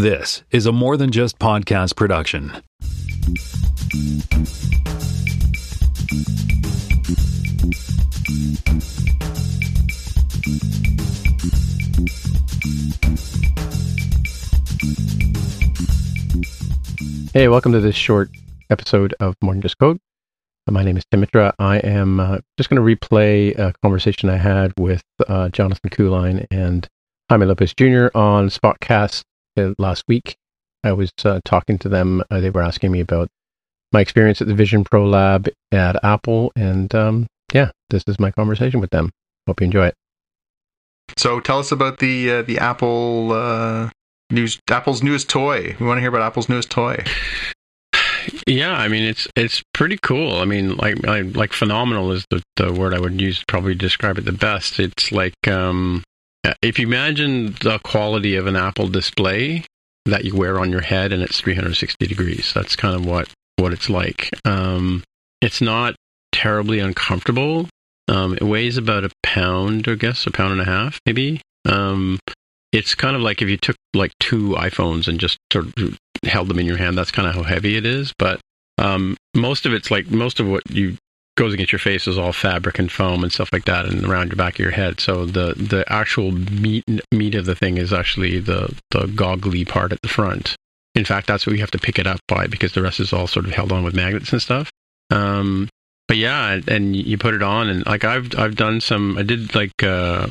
This is a more than just podcast production. Hey, welcome to this short episode of More Than Just Code. My name is Tim Mitra. I am uh, just going to replay a conversation I had with uh, Jonathan Kuline and Jaime Lopez Jr. on Spotcast uh, last week. I was uh, talking to them. Uh, they were asking me about my experience at the Vision Pro Lab at Apple, and um, yeah, this is my conversation with them. Hope you enjoy it. So tell us about the uh, the Apple uh, news, Apple's newest toy. We want to hear about Apple's newest toy. Yeah, I mean it's it's pretty cool. I mean, like I, like phenomenal is the, the word I would use probably describe it the best. It's like um, if you imagine the quality of an Apple display that you wear on your head and it's 360 degrees. That's kind of what what it's like. Um, it's not terribly uncomfortable. Um, it weighs about a pound, I guess, a pound and a half, maybe. Um, it's kind of like if you took like two iPhones and just sort of held them in your hand. That's kind of how heavy it is. But um, most of it's like most of what you goes against your face is all fabric and foam and stuff like that, and around your back of your head. So the the actual meat meat of the thing is actually the the goggly part at the front. In fact, that's what you have to pick it up by because the rest is all sort of held on with magnets and stuff. Um, but yeah, and you put it on, and like I've I've done some. I did like uh,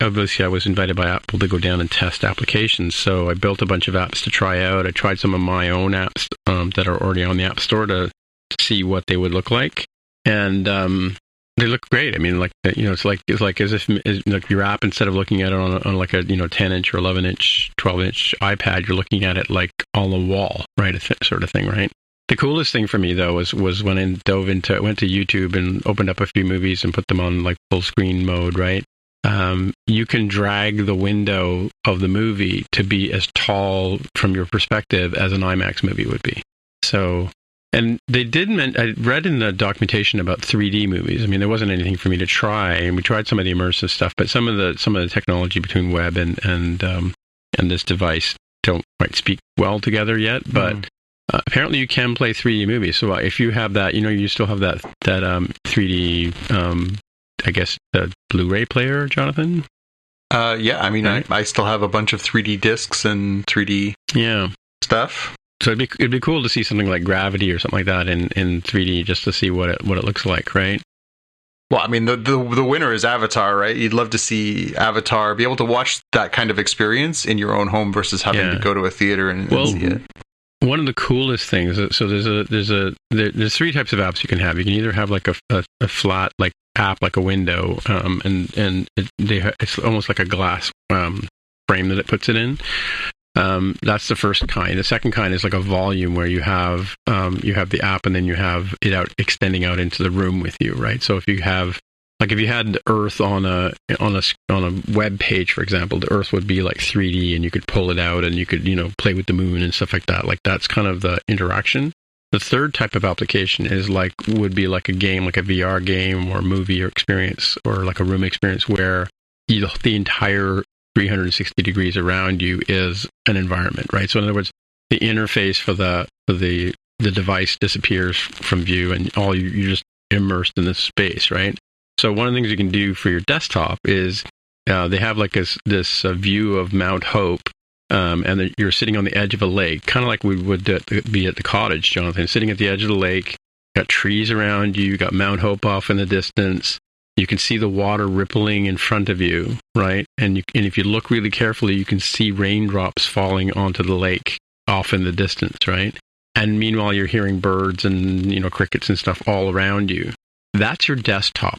obviously I was invited by Apple to go down and test applications, so I built a bunch of apps to try out. I tried some of my own apps um, that are already on the App Store to, to see what they would look like, and um, they look great. I mean, like you know, it's like it's like as if as, like your app instead of looking at it on, on like a you know 10 inch or 11 inch, 12 inch iPad, you're looking at it like on the wall, right? Th- sort of thing, right? The coolest thing for me though was was when I dove into went to YouTube and opened up a few movies and put them on like full screen mode, right? Um, you can drag the window of the movie to be as tall from your perspective as an IMAX movie would be. So, and they did. Men- I read in the documentation about 3D movies. I mean, there wasn't anything for me to try, and we tried some of the immersive stuff, but some of the some of the technology between web and and um, and this device don't quite speak well together yet. But Mm. uh, apparently, you can play 3D movies. So uh, if you have that, you know, you still have that that um, 3D. Um, I guess the Blu-ray player, Jonathan. Uh, yeah, I mean, Right. I, I still have a bunch of 3D discs and 3D Yeah. stuff. So it'd be it'd be cool to see something like Gravity or something like that in, in 3D just to see what it what it looks like, right? Well, I mean, the, the the winner is Avatar, right? You'd love to see Avatar be able to watch that kind of experience in your own home versus having Yeah. to go to a theater and, and see it. One of the coolest things. So there's a there's a there, there's three types of apps you can have. You can either have like a, a, a flat like app like a window, um, and and it, they ha- it's almost like a glass um, frame that it puts it in. Um, that's the first kind. The second kind is like a volume where you have um, you have the app and then you have it out extending out into the room with you, right? So if you have like if you had Earth on a on a on a web page, for example, the Earth would be like 3D, and you could pull it out and you could you know play with the moon and stuff like that. Like that's kind of the interaction. The third type of application is like would be like a game, like a VR game or movie or experience or like a room experience where the entire 360 degrees around you is an environment, right? So in other words, the interface for the for the the device disappears from view, and all you you're just immersed in this space, right? So one of the things you can do for your desktop is uh, they have like this this uh, view of Mount Hope, um, and you're sitting on the edge of a lake, kind of like we would be at the cottage, Jonathan, sitting at the edge of the lake. Got trees around. You got Mount Hope off in the distance. You can see the water rippling in front of you, right? And you, and if you look really carefully, you can see raindrops falling onto the lake off in the distance, right? And meanwhile, you're hearing birds and you know crickets and stuff all around you. That's your desktop,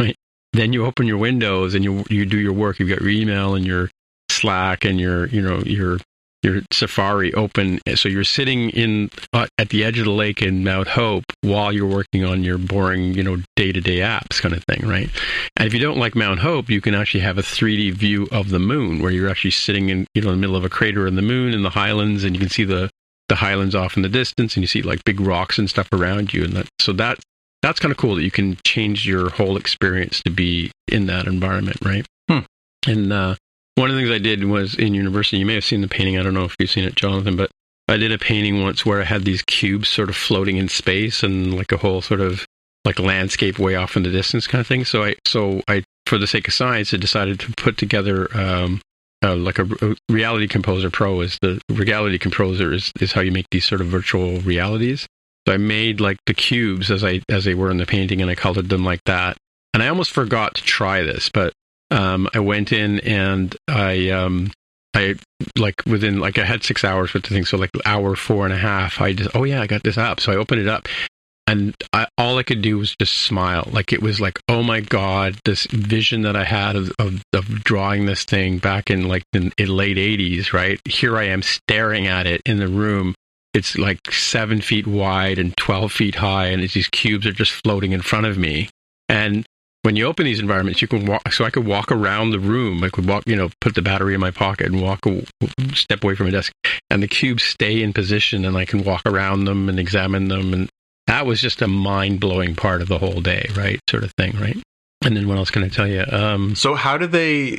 right? Then you open your windows and you you do your work. You've got your email and your Slack and your you know your your Safari open. So you're sitting in uh, at the edge of the lake in Mount Hope while you're working on your boring you know day to day apps kind of thing, right? And if you don't like Mount Hope, you can actually have a 3D view of the moon where you're actually sitting in you know in the middle of a crater in the moon in the highlands, and you can see the the highlands off in the distance, and you see like big rocks and stuff around you, and that so that that's kind of cool that you can change your whole experience to be in that environment, right? Hmm. And uh, one of the things I did was in university. You may have seen the painting. I don't know if you've seen it, Jonathan, but I did a painting once where I had these cubes sort of floating in space and like a whole sort of like landscape way off in the distance kind of thing. So I so I for the sake of science, I decided to put together um, uh, like a, a, Reality Composer Pro is the Reality Composer is, is how you make these sort of virtual realities. So I made like the cubes as I as they were in the painting, and I colored them like that. And I almost forgot to try this, but um, I went in and I um, I like within like I had six hours with the thing, so like hour four and a half. I just oh yeah, I got this up. So I opened it up, and I, all I could do was just smile. Like it was like, oh my god, this vision that I had of of, of drawing this thing back in like the in late '80s, right? Here I am staring at it in the room. It's like seven feet wide and twelve feet high, and these cubes are just floating in front of me. And when you open these environments, you can walk. So I could walk around the room. I could walk, you know, put the battery in my pocket and walk, step away from a desk, and the cubes stay in position, and I can walk around them and examine them. And that was just a mind blowing part of the whole day, right? Sort of thing, right? And then what else can I tell you? Um, so how do they?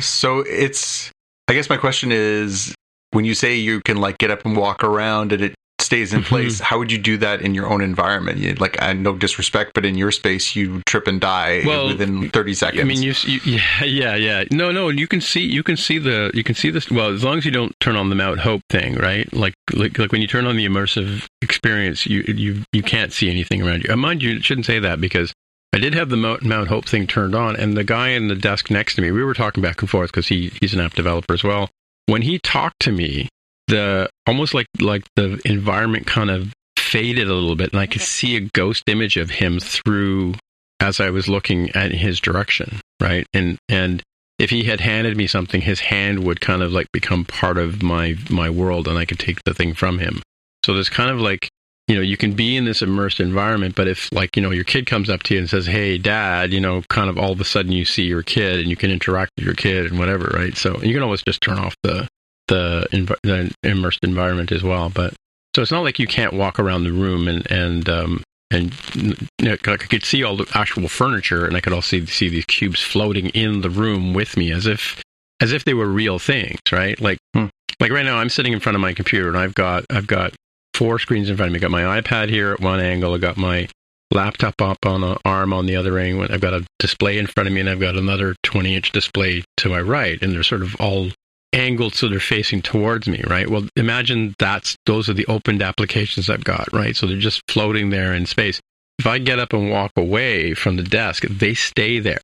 So it's. I guess my question is, when you say you can like get up and walk around and it stays in mm-hmm. place. How would you do that in your own environment? You, like, I no disrespect, but in your space, you trip and die well, within thirty seconds. I mean, you, you, yeah, yeah, yeah. No, no. You can see, you can see the, you can see this. Well, as long as you don't turn on the Mount Hope thing, right? Like, like, like when you turn on the immersive experience, you, you, you can't see anything around you. Uh, mind you, shouldn't say that because I did have the Mount, Mount Hope thing turned on, and the guy in the desk next to me, we were talking back and forth because he, he's an app developer as well. When he talked to me, the almost like like the environment kind of faded a little bit and I could see a ghost image of him through as I was looking at his direction, right? And and if he had handed me something, his hand would kind of like become part of my my world and I could take the thing from him. So there's kind of like you know, you can be in this immersed environment, but if like, you know, your kid comes up to you and says, Hey, dad, you know, kind of all of a sudden you see your kid and you can interact with your kid and whatever, right? So you can always just turn off the, the, env- the immersed environment as well. But so it's not like you can't walk around the room and and um, and you know, I could see all the actual furniture, and I could also see, see these cubes floating in the room with me, as if as if they were real things, right? Like hmm. like right now, I'm sitting in front of my computer, and I've got I've got four screens in front of me. I got my iPad here at one angle. I got my laptop up on an arm on the other end. I've got a display in front of me, and I've got another 20 inch display to my right, and they're sort of all angled so they're facing towards me, right? Well, imagine that's those are the opened applications I've got, right? So they're just floating there in space. If I get up and walk away from the desk, they stay there,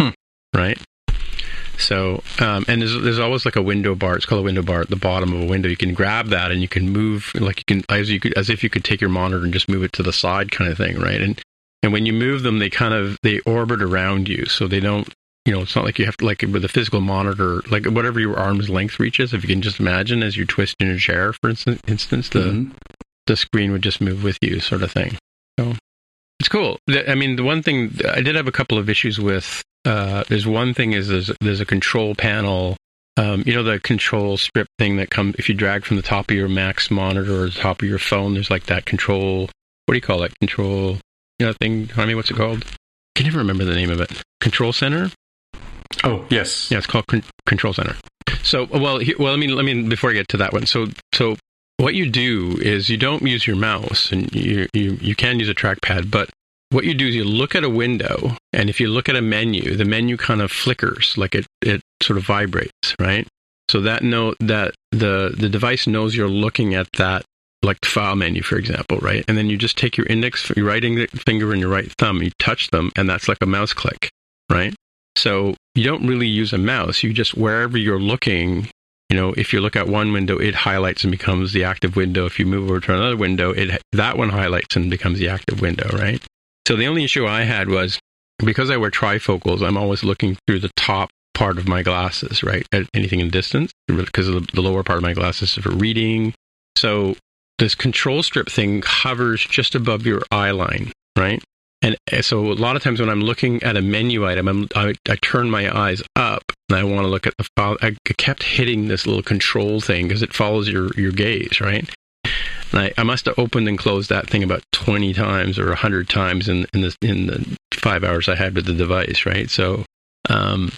hmm. right? So, um, and there's, there's always like a window bar. It's called a window bar at the bottom of a window. You can grab that and you can move like you can as you could as if you could take your monitor and just move it to the side, kind of thing, right? And and when you move them, they kind of they orbit around you, so they don't you know, it's not like you have to, like with a physical monitor, like whatever your arm's length reaches, if you can just imagine as you twist in your chair, for instance, instance the, mm-hmm. the screen would just move with you, sort of thing. So it's cool. I mean, the one thing I did have a couple of issues with, uh, there's one thing is there's, there's a control panel. Um, you know, the control strip thing that comes, if you drag from the top of your Max monitor or the top of your phone, there's like that control, what do you call it? Control, you know, thing, I mean, what's it called? I can never remember the name of it. Control center? Oh yes, yeah, it's called con- Control Center. So well, here, well, let me let me before I get to that one. So so what you do is you don't use your mouse, and you you you can use a trackpad, but what you do is you look at a window, and if you look at a menu, the menu kind of flickers, like it it sort of vibrates, right? So that note that the the device knows you're looking at that like file menu, for example, right? And then you just take your index, your right finger and your right thumb, you touch them, and that's like a mouse click, right? So you don't really use a mouse. You just, wherever you're looking, you know, if you look at one window, it highlights and becomes the active window. If you move over to another window, it that one highlights and becomes the active window, right? So the only issue I had was because I wear trifocals, I'm always looking through the top part of my glasses, right? At anything in distance, because the, the lower part of my glasses is for reading. So this control strip thing hovers just above your eye line, right? And so a lot of times when I'm looking at a menu item, I, I turn my eyes up and I want to look at the file. I kept hitting this little control thing because it follows your, your gaze, right? And I, I must have opened and closed that thing about 20 times or 100 times in, in, the, in the five hours I had with the device, right? So, um,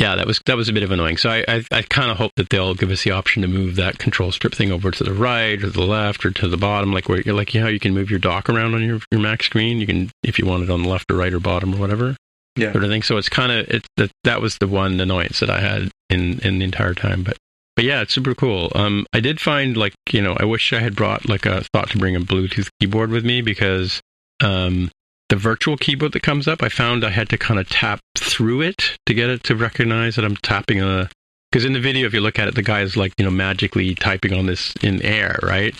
yeah, that was that was a bit of annoying. So I I, I kind of hope that they'll give us the option to move that control strip thing over to the right or the left or to the bottom, like where like you know how you can move your dock around on your your Mac screen. You can if you want it on the left or right or bottom or whatever. Yeah. Sort of thing. So it's kind of it that that was the one annoyance that I had in in the entire time, but. But yeah, it's super cool. Um, I did find like you know I wish I had brought like a thought to bring a Bluetooth keyboard with me because um, the virtual keyboard that comes up, I found I had to kind of tap through it to get it to recognize that I'm tapping a. Because in the video, if you look at it, the guy is like you know magically typing on this in air, right?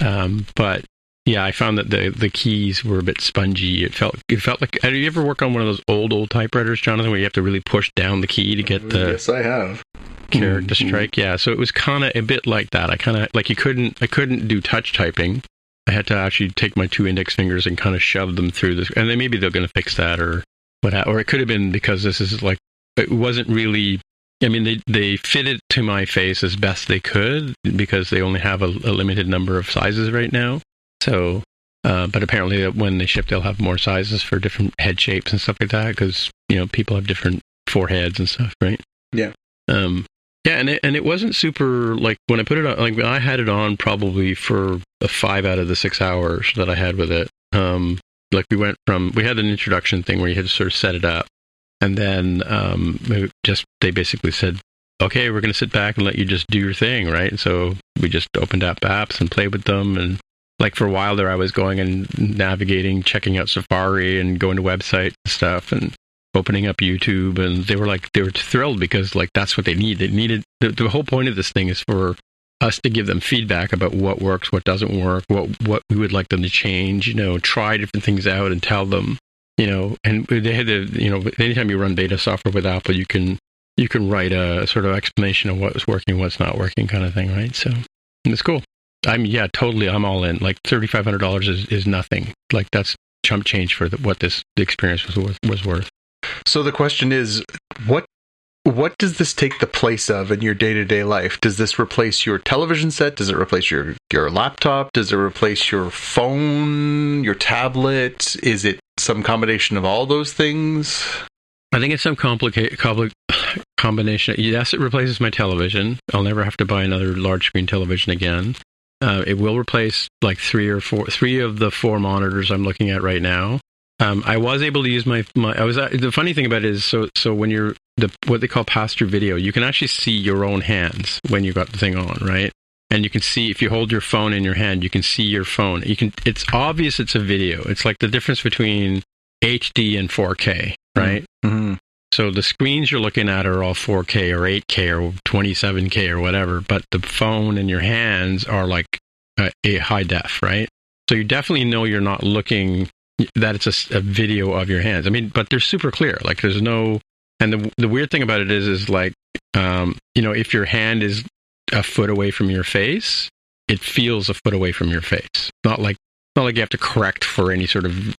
Um, but yeah, I found that the the keys were a bit spongy. It felt it felt like. Have you ever worked on one of those old old typewriters, Jonathan, where you have to really push down the key to get the yes, I have. character Mhm. strike? Yeah, so it was kind of a bit like that. I kind of like you couldn't I couldn't do touch typing. I had to actually take my two index fingers and kind of shove them through this. And then maybe they're going to fix that, or what? Or it could have been because this is like it wasn't really. I mean, they they fit it to my face as best they could because they only have a, a limited number of sizes right now. So, uh, but apparently when they ship, they'll have more sizes for different head shapes and stuff like that because you know people have different foreheads and stuff, right? Yeah. Um, yeah, and it, and it wasn't super like when I put it on. Like I had it on probably for a five out of the six hours that I had with it. Um, like we went from we had an introduction thing where you had to sort of set it up, and then um, just they basically said, okay, we're going to sit back and let you just do your thing, right? And so we just opened up apps and played with them, and like for a while there, I was going and navigating, checking out Safari and going to websites and stuff, and opening up YouTube, and they were like they were thrilled because like that's what they need. They needed the, the whole point of this thing is for us to give them feedback about what works, what doesn't work, what what we would like them to change. You know, try different things out and tell them. You know, and they had to. You know, anytime you run beta software with Apple, you can you can write a sort of explanation of what's working, what's not working, kind of thing, right? So it's cool. I'm yeah, totally. I'm all in. Like thirty five hundred dollars is is nothing. Like that's chump change for the, what this the experience was worth was worth. So the question is, what what does this take the place of in your day to day life? Does this replace your television set? Does it replace your your laptop? Does it replace your phone, your tablet? Is it some combination of all those things? I think it's some complicated compli- combination. Yes, it replaces my television. I'll never have to buy another large screen television again. Uh, it will replace like three or four, three of the four monitors I'm looking at right now. Um, I was able to use my, my. I was uh, the funny thing about it is so so when you're the what they call through video, you can actually see your own hands when you got the thing on, right? And you can see if you hold your phone in your hand, you can see your phone. You can. It's obvious it's a video. It's like the difference between HD and 4K, right? Mm-hmm. So the screens you're looking at are all 4K or 8K or 27K or whatever, but the phone in your hands are like a, a high def, right? So you definitely know you're not looking that it's a video of your hands. I mean, but they're super clear. Like there's no, and the the weird thing about it is, is like, um, you know, if your hand is a foot away from your face, it feels a foot away from your face. Not like not like you have to correct for any sort of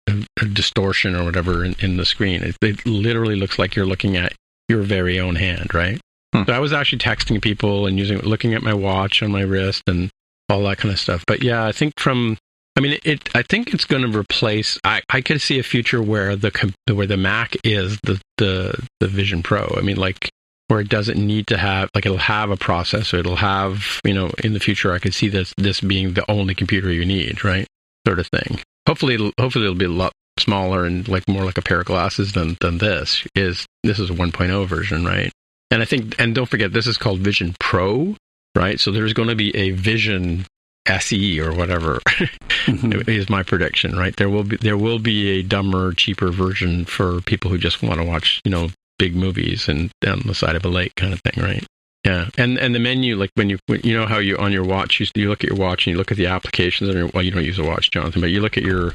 distortion or whatever in, in the screen. It, it literally looks like you're looking at your very own hand, right? Hmm. So I was actually texting people and using looking at my watch on my wrist and all that kind of stuff. But yeah, I think from I mean it I think it's going to replace I I could see a future where the where the Mac is the the the Vision Pro. I mean like where it doesn't need to have like it'll have a processor. It'll have you know in the future i could see this this being the only computer you need right? Sort of thing. Hopefully it'll hopefully it'll be a lot smaller and like more like a pair of glasses than than this is this is a 1.0 version right? And i think and don't forget this is called vision pro right? So there's going to be a vision se or whatever Mm-hmm. is my prediction right? There will be there will be a dumber cheaper version for people who just want to watch you know big movies and down the side of a lake kind of thing right? Yeah. And and the menu like when you when, you know how you on your watch you, you look at your watch and you look at the applications on your well you don't use a watch jonathan but you look at your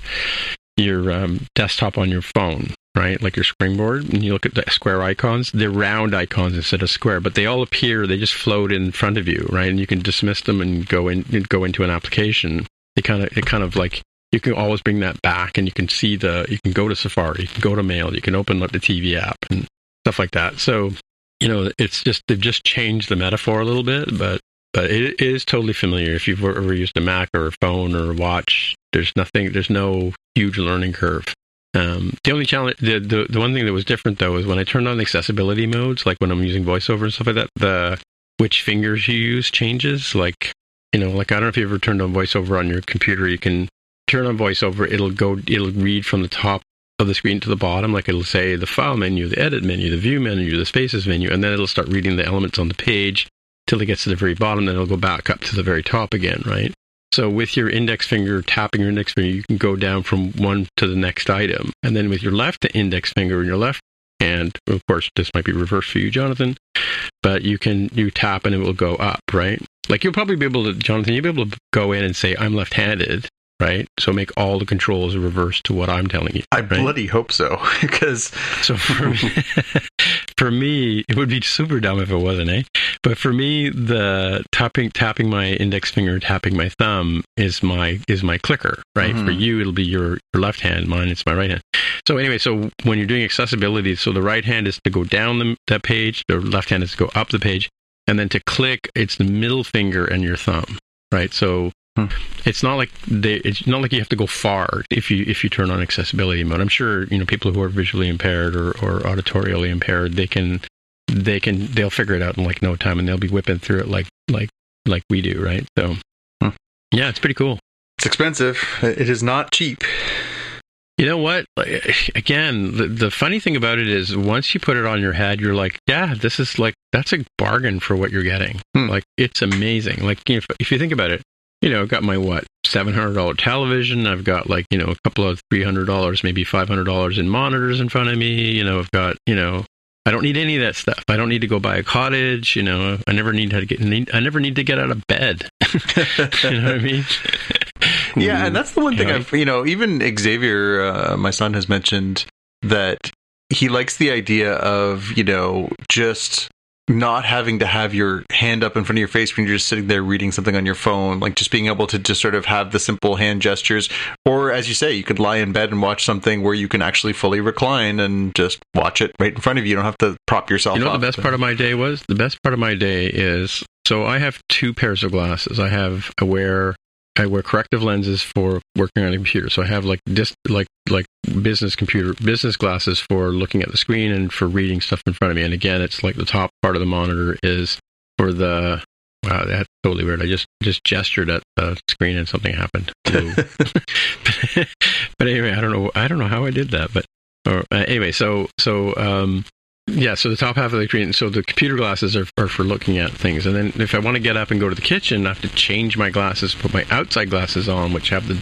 your um, desktop on your phone right? Like your springboard and you look at the square icons they're round icons instead of square but they all appear they just float in front of you right? And you can dismiss them and go in and go into an application it kind of it kind of like you can always bring that back and you can see the you can go to safari you can go to mail you can open up the tv app and stuff like that so you know it's just they've just changed the metaphor a little bit but but it is totally familiar if you've ever used a mac or a phone or a watch there's nothing there's no huge learning curve Um, the only challenge, the, the the one thing that was different though is when I turned on accessibility modes, like when I'm using voiceover and stuff like that, the which fingers you use changes. Like you know, like I don't know if you ever turned on voiceover on your computer. You can turn on voiceover. It'll go. It'll read from the top of the screen to the bottom. Like it'll say the file menu, the edit menu, the view menu, the spaces menu, and then it'll start reading the elements on the page till it gets to the very bottom. Then it'll go back up to the very top again, right? So with your index finger tapping your index finger, you can go down from one to the next item. And then with your left index finger in your left hand, of course, this might be reversed for you, Jonathan, but you can, you tap and it will go up, right? Like you'll probably be able to, Jonathan, you'll be able to go in and say, I'm left handed, right? So make all the controls reverse to what I'm telling you. I right? bloody hope so because So for me, for me, it would be super dumb if it wasn't, eh? But for me, the tapping tapping my index finger, tapping my thumb is my is my clicker, right? Mhm. For you, it'll be your, your left hand. Mine, it's my right hand. So anyway, so when you're doing accessibility, so the right hand is to go down the that page, the left hand is to go up the page, and then to click, it's the middle finger and your thumb, right? So Hmm. it's not like they, it's not like you have to go far if you if you turn on accessibility mode. I'm sure you know people who are visually impaired or, or auditorially impaired they can they can they'll figure it out in like no time and they'll be whipping through it like like like we do, right? So Hmm. yeah, it's pretty cool. it's expensive. It is not cheap. You know what? Again, the, the funny thing about it is once you put it on your head, you're like, yeah, this is like, that's a bargain for what you're getting. Hmm. Like, it's amazing. Like, if, if you think about it, you know, I've got my what, $700 television. I've got like, you know, a couple of $300, maybe $500 in monitors in front of me. You know, I've got, you know, I don't need any of that stuff. I don't need to go buy a cottage. You know, I never need to get, need, I never need to get out of bed. you know what I mean? Yeah, and that's the one thing. I've, you know, even Xavier, uh, my son, has mentioned that he likes the idea of, you know, just not having to have your hand up in front of your face when you're just sitting there reading something on your phone, like just being able to just sort of have the simple hand gestures. Or, as you say, you could lie in bed and watch something where you can actually fully recline and just watch it right in front of you. You don't have to prop yourself You know what up. the best part of my day was? The best part of my day is so I have two pairs of glasses. I have I wear I wear corrective lenses for working on a computer. So I have like dis, like like business computer business glasses for looking at the screen and for reading stuff in front of me. And again, it's like the top part of the monitor is for the wow, that's totally weird. I just just gestured at the screen and something happened. But anyway, I don't know. I don't know how I did that, but or, uh, anyway, so so um, yeah, so the top half of the screen. So the computer glasses are, are for looking at things, and then if I want to get up and go to the kitchen, I have to change my glasses, put my outside glasses on, which have the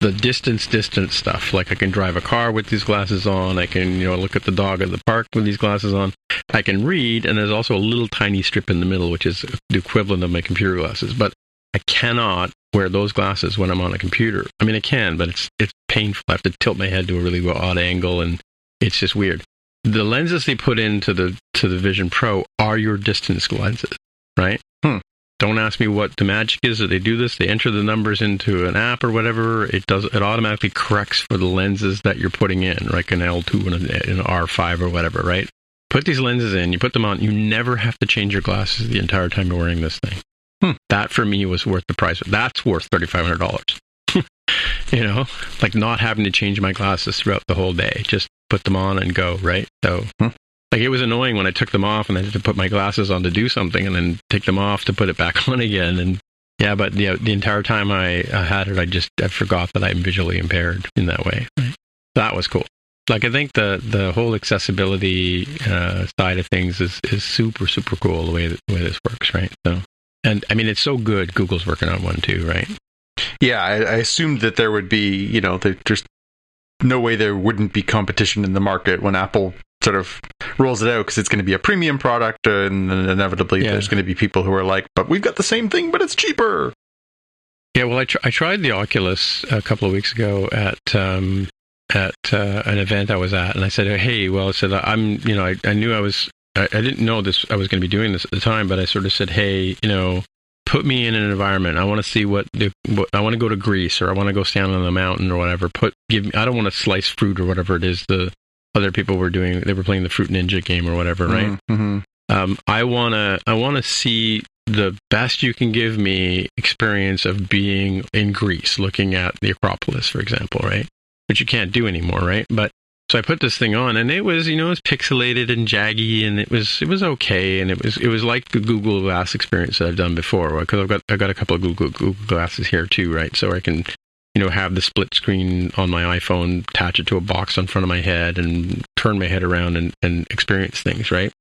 the distance distance stuff. Like I can drive a car with these glasses on. I can you know look at the dog at the park with these glasses on. I can read, and there's also a little tiny strip in the middle, which is the equivalent of my computer glasses. But I cannot wear those glasses when I'm on a computer. I mean, I can, but it's it's painful. I have to tilt my head to a really odd angle, and it's just weird. The lenses they put into the to the Vision Pro are your distance lenses, right? Hmm. Don't ask me what the magic is that they do this. They enter the numbers into an app or whatever. It does. It automatically corrects for the lenses that you're putting in, like an L2 and an, an R5 or whatever, right? Put these lenses in. You put them on. You never have to change your glasses the entire time you're wearing this thing. Hmm. That for me was worth the price. That's worth thirty five hundred dollars. you know, like not having to change my glasses throughout the whole day. Just put them on and go, right? So, Hmm. like, it was annoying when I took them off and I had to put my glasses on to do something and then take them off to put it back on again. And yeah, but the, the entire time I, I had it, I just I forgot that I'm visually impaired in that way. That was cool. Like, I think the, the whole accessibility uh, side of things is, is super, super cool the way, that, the way this works, right? So, and I mean, it's so good. Google's working on one too, right? Yeah, I, I assumed that there would be, you know, there, there's no way there wouldn't be competition in the market when Apple sort of rolls it out because it's going to be a premium product, and then inevitably Yeah. there's going to be people who are like, "But we've got the same thing, but it's cheaper." Yeah, well, I, tr- I tried the Oculus a couple of weeks ago at um, at uh, an event I was at, and I said, "Hey, well, I said I'm, you know, I, I knew I was, I, I didn't know this, I was going to be doing this at the time, but I sort of said, hey, you know, put me in an environment. I want to see what, the, what I want to go to Greece, or I want to go stand on a mountain, or whatever. Put, give me, I don't want to slice fruit or whatever it is. The other people were doing, they were playing the Fruit Ninja game or whatever, right? Mm-hmm. um, I wanna I wanna see the best you can give me experience of being in Greece, looking at the Acropolis, for example, right? which you can't do anymore, right? But so I put this thing on, and it was, you know, it was pixelated and jaggy, and it was, it was okay, and it was, it was like the Google Glass experience that I've done before, because I've got, I've got a couple of Google Google glasses here too, right? So I can, you know, have the split screen on my iPhone, attach it to a box in front of my head, and turn my head around and, and experience things, right?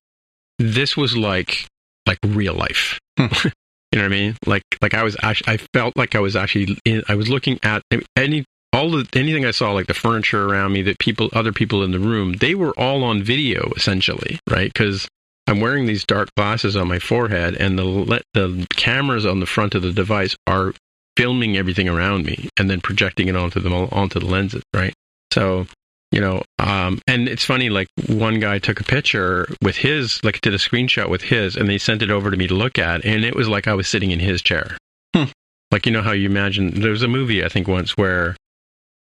This was like, like real life. Hmm. you know what I mean? Like, like I was actually, I felt like I was actually, in, I was looking at any all the anything I saw, like the furniture around me, that people, other people in the room, they were all on video essentially, right? Because I'm wearing these dark glasses on my forehead, and the the cameras on the front of the device are filming everything around me and then projecting it onto the onto the lenses, right? So, you know, um, and it's funny. Like one guy took a picture with his, like did a screenshot with his, and they sent it over to me to look at, and it was like I was sitting in his chair. Hmm. Like you know how you imagine there was a movie I think once where it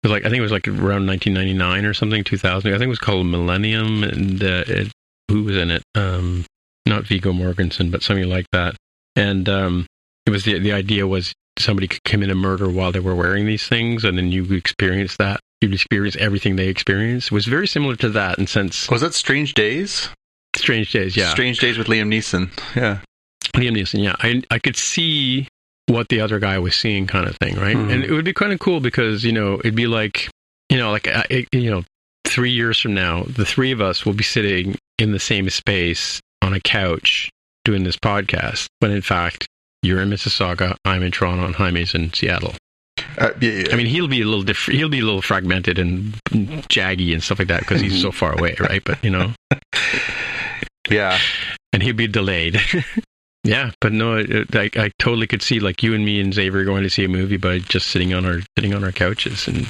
was like I think it was like around 1999 or something, 2000. I think it was called Millennium, and uh, it, who was in it? Um, not Viggo Mortensen, but something like that. And um, it was the the idea was somebody could commit a murder while they were wearing these things, and then you experience that. You'd experience everything they experienced. It was very similar to that in sense. Was that Strange Days? Strange Days, yeah. Strange Days with Liam Neeson. Yeah. Liam Neeson, yeah. I I could see what the other guy was seeing kind of thing right Mhm. and it would be kind of cool because you know it'd be like you know like uh, it, you know three years from now the three of us will be sitting in the same space on a couch doing this podcast when in fact you're in mississauga i'm in toronto and jaime's in seattle Uh, yeah, yeah. i mean he'll be a little diff- he'll be a little fragmented and jaggy and stuff like that because he's so far away right but you know yeah. and he'd be delayed. yeah, but no, it, I, I totally could see like you and me and Xavier going to see a movie by just sitting on our sitting on our couches and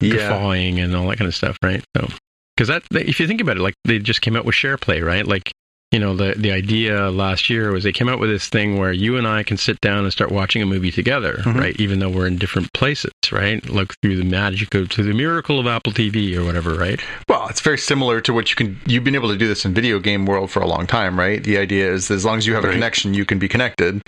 Yeah. guffawing and all that kind of stuff, right? So, because that if you think about it, like they just came out with SharePlay, right? Like you know the the idea last year was they came out with this thing where you and I can sit down and start watching a movie together, Mhm. right? Even though we're in different places, right? Like through the magic of through the miracle of Apple TV or whatever, right? Well, it's very similar to what you can. You've been able to do this in video game world for a long time, right? The idea is as long as you have a connection, you can be connected.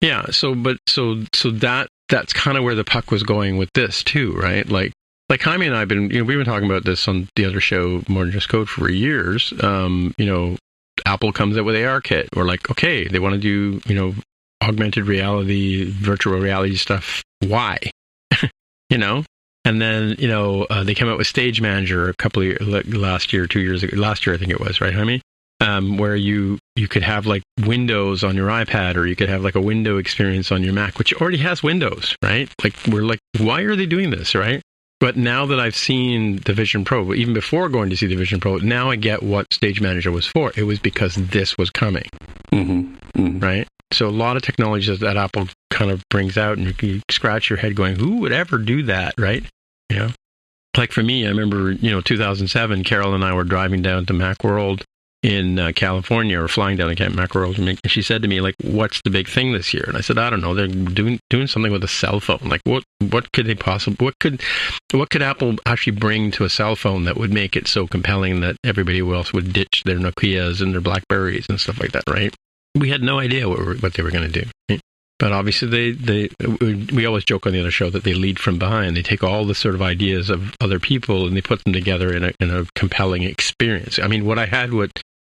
Yeah. So, but so so that that's kind of where the puck was going with this too, right? Like like Jaime and I've been you know we've been talking about this on the other show, more than just code for years. Um, you know, Apple comes out with ARKit. We're like, okay, they want to do you know augmented reality, virtual reality stuff. Why? you know. And then you know uh, they came out with Stage Manager a couple of last year, two years ago, last year I think it was, right, Jaime? um, where you you could have like Windows on your iPad, or you could have like a window experience on your Mac, which already has Windows, right? Like we're like, why are they doing this, right? But now that I've seen the Vision Pro, even before going to see the Vision Pro, now I get what Stage Manager was for. It was because this was coming, Mm-hmm. Mm-hmm. right? So a lot of technologies that Apple kind of brings out, and you, you scratch your head going, who would ever do that, right? You know, like for me, I remember, you know, 2007, Carol and I were driving down to Macworld in uh, California or flying down to Camp Macworld, and she said to me, like, "What's the big thing this year?" And I said, "I don't know. They're doing doing something with a cell phone. Like, what what could they possibly what could what could Apple actually bring to a cell phone that would make it so compelling that everybody else would ditch their Nokia's and their Blackberries and stuff like that, right?" We had no idea what what they were going to do. right? But obviously, they, they we always joke on the other show that they lead from behind. They take all the sort of ideas of other people and they put them together in a in a compelling experience. I mean, what I had what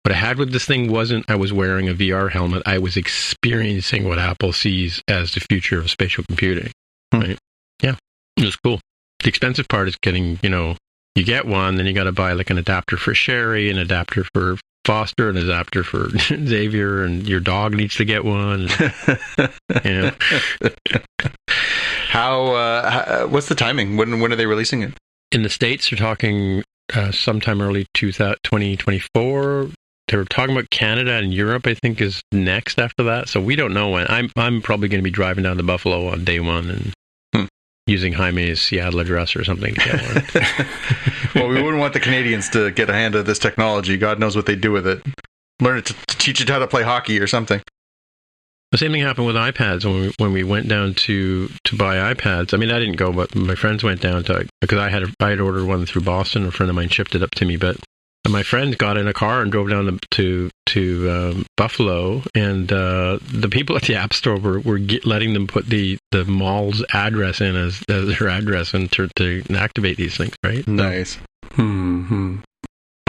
what I had with this thing wasn't I was wearing a VR helmet. I was experiencing what Apple sees as the future of spatial computing. Hmm. Right? Yeah, it was cool. The expensive part is getting you know you get one, then you got to buy like an adapter for Sherry, an adapter for Foster, an adapter for Xavier, and your dog needs to get one. You know. How? Uh, how- what's the timing? When? When are they releasing it? in the states they're talking uh, sometime early 2000 2024 they were talking about canada and europe i think is next after that so we don't know when i'm i'm probably going to be driving down to buffalo on day one and Hmm. using jaime's seattle address or something to get one well, we wouldn't want the Canadians to get a hand of this technology. God knows what they do with it. Learn it to, to teach it how to play hockey or something. the same thing happened with ipads when we when we went down to to buy ipads i mean i didn't go but my friends went down to because i had i had ordered one through boston a friend of mine shipped it up to me but my friend got in a car and drove down to, to to um, Buffalo, and uh, the people at the App Store were, were get, letting them put the, the mall's address in as, as their address and to, to activate these things, right? Nice. Hmm.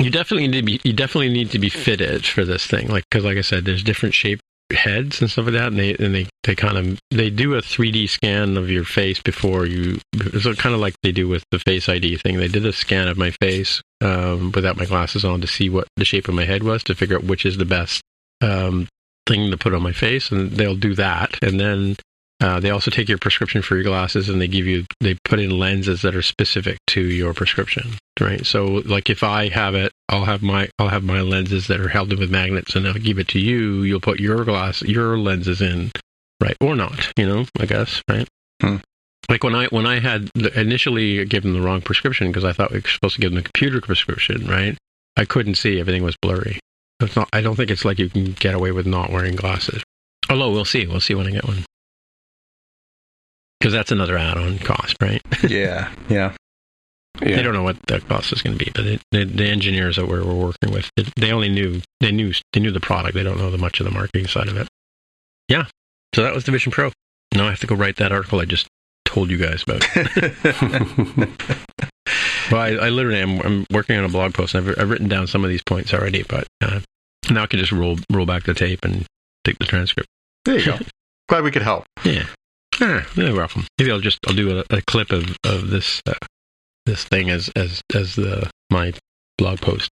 You definitely need to be you definitely need to be fitted for this thing, like because like I said, there's different shape heads and stuff like that, and they and they they kind of they do a 3D scan of your face before you. So kind of like they do with the Face ID thing. They did a scan of my face um, without my glasses on to see what the shape of my head was to figure out which is the best um, thing to put on my face, and they'll do that, and then. Uh, they also take your prescription for your glasses and they give you they put in lenses that are specific to your prescription right? So like if i have it i'll have my i'll have my lenses that are held in with magnets and i'll give it to you. You'll put your glass your lenses in right? Or not you know i guess right? Hmm. like when i when i had the, initially given the wrong prescription because i thought we were supposed to give them a computer prescription right? I couldn't see. Everything was blurry. It's not i don't think it's like you can get away with not wearing glasses. Although we'll see. We'll see when i get one because that's another add-on cost right Yeah. Yeah. Yeah. they don't know what that cost is going to be, but it, the, the engineers that we're, we're working with, it, they only knew they knew they knew the product. They don't know the much of the marketing side of it. Yeah, so that was the Vision Pro. Now I have to go write that article I just told you guys about. well, I, I literally am I'm working on a blog post. And I've, I've written down some of these points already, but uh, now I can just roll roll back the tape and take the transcript. there you go. Glad we could help. Yeah. Ah, you're welcome. Maybe I'll just I'll do a, a clip of of this uh, this thing as as as the my blog post.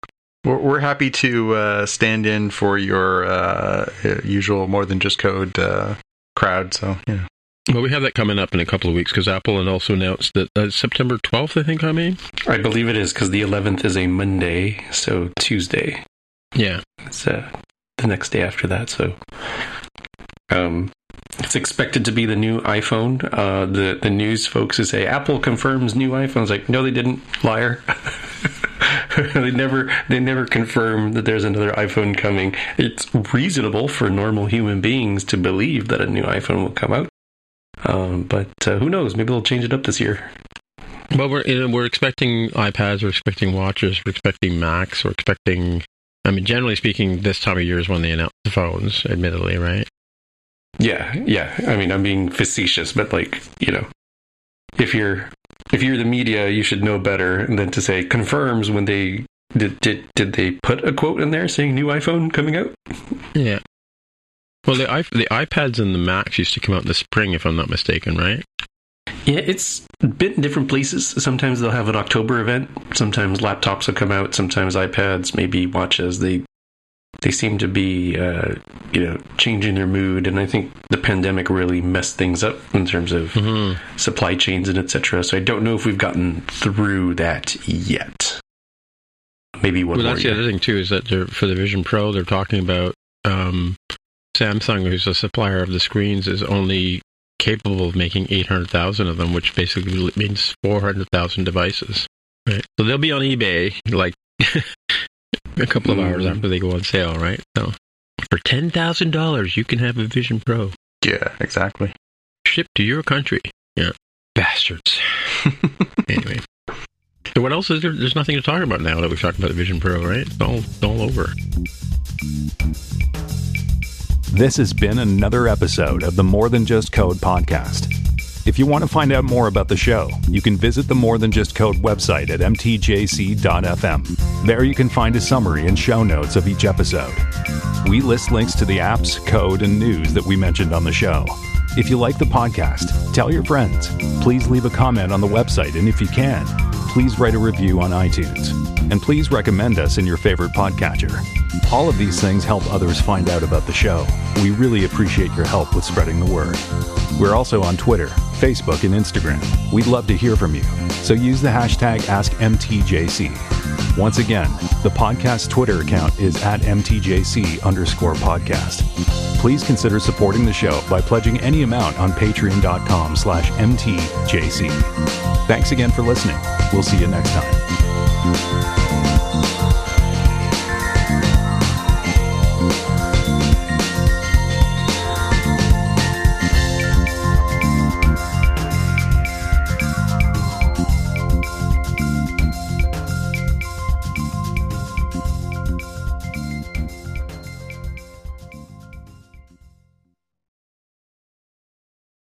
We're, we're happy to uh, stand in for your uh, usual more than just code uh, crowd. So yeah. Well, we have that coming up in a couple of weeks because Apple and also announced that uh, September 12th, I think, I mean. I believe it is because the 11th is a Monday, so Tuesday. Yeah. It's uh, the next day after that. So, um, it's expected to be the new iPhone. Uh, the the news folks who say Apple confirms new iPhones, like no, they didn't, liar. they never they never confirm that there's another iPhone coming. It's reasonable for normal human beings to believe that a new iPhone will come out. Um, but uh, who knows? Maybe they'll change it up this year. Well, we're we're expecting iPads, we're expecting watches, we're expecting Macs, we're expecting. I mean, generally speaking, this time of year is when they announce the phones. Admittedly, right? Yeah, yeah. I mean, I'm being facetious, but like, you know, if you're if you're the media, you should know better than to say confirms when they did did did they put a quote in there saying new iPhone coming out? Yeah. Well, the iP- the iPads and the Macs used to come out in the spring, if I'm not mistaken, right? Yeah, it's been in different places. Sometimes they'll have an October event. Sometimes laptops will come out. Sometimes iPads, maybe watches. They they seem to be uh, you know changing their mood, and I think the pandemic really messed things up in terms of Mm-hmm. supply chains and etc. So I don't know if we've gotten through that yet. Maybe one Well, that's the other thing too is that they're, for the Vision Pro, they're talking about um, Samsung, who's a supplier of the screens, is only capable of making 800,000 of them, which basically means 400,000 devices. Right. So they'll be on eBay like a couple of hours after they go on sale, right? So for $10,000, you can have a Vision Pro Yeah, exactly. shipped to your country. Yeah. Bastards. anyway. So what else is there? There's nothing to talk about now that we've talked about the Vision Pro, right? It's all, it's all over. This has been another episode of the More Than Just Code podcast. If you want to find out more about the show, you can visit the More Than Just Code website at mtjc.fm. There you can find a summary and show notes of each episode. We list links to the apps, code, and news that we mentioned on the show. If you like the podcast, tell your friends. Please leave a comment on the website, and if you can, please write a review on iTunes. And please recommend us in your favorite podcatcher. All of these things help others find out about the show. We really appreciate your help with spreading the word. We're also on Twitter, Facebook, and Instagram. We'd love to hear from you, so use the hashtag AskMTJC. Once again, the podcast Twitter account is at MTJC underscore podcast. Please consider supporting the show by pledging any amount on patreon.com slash MTJC. Thanks again for listening. We'll see you next time.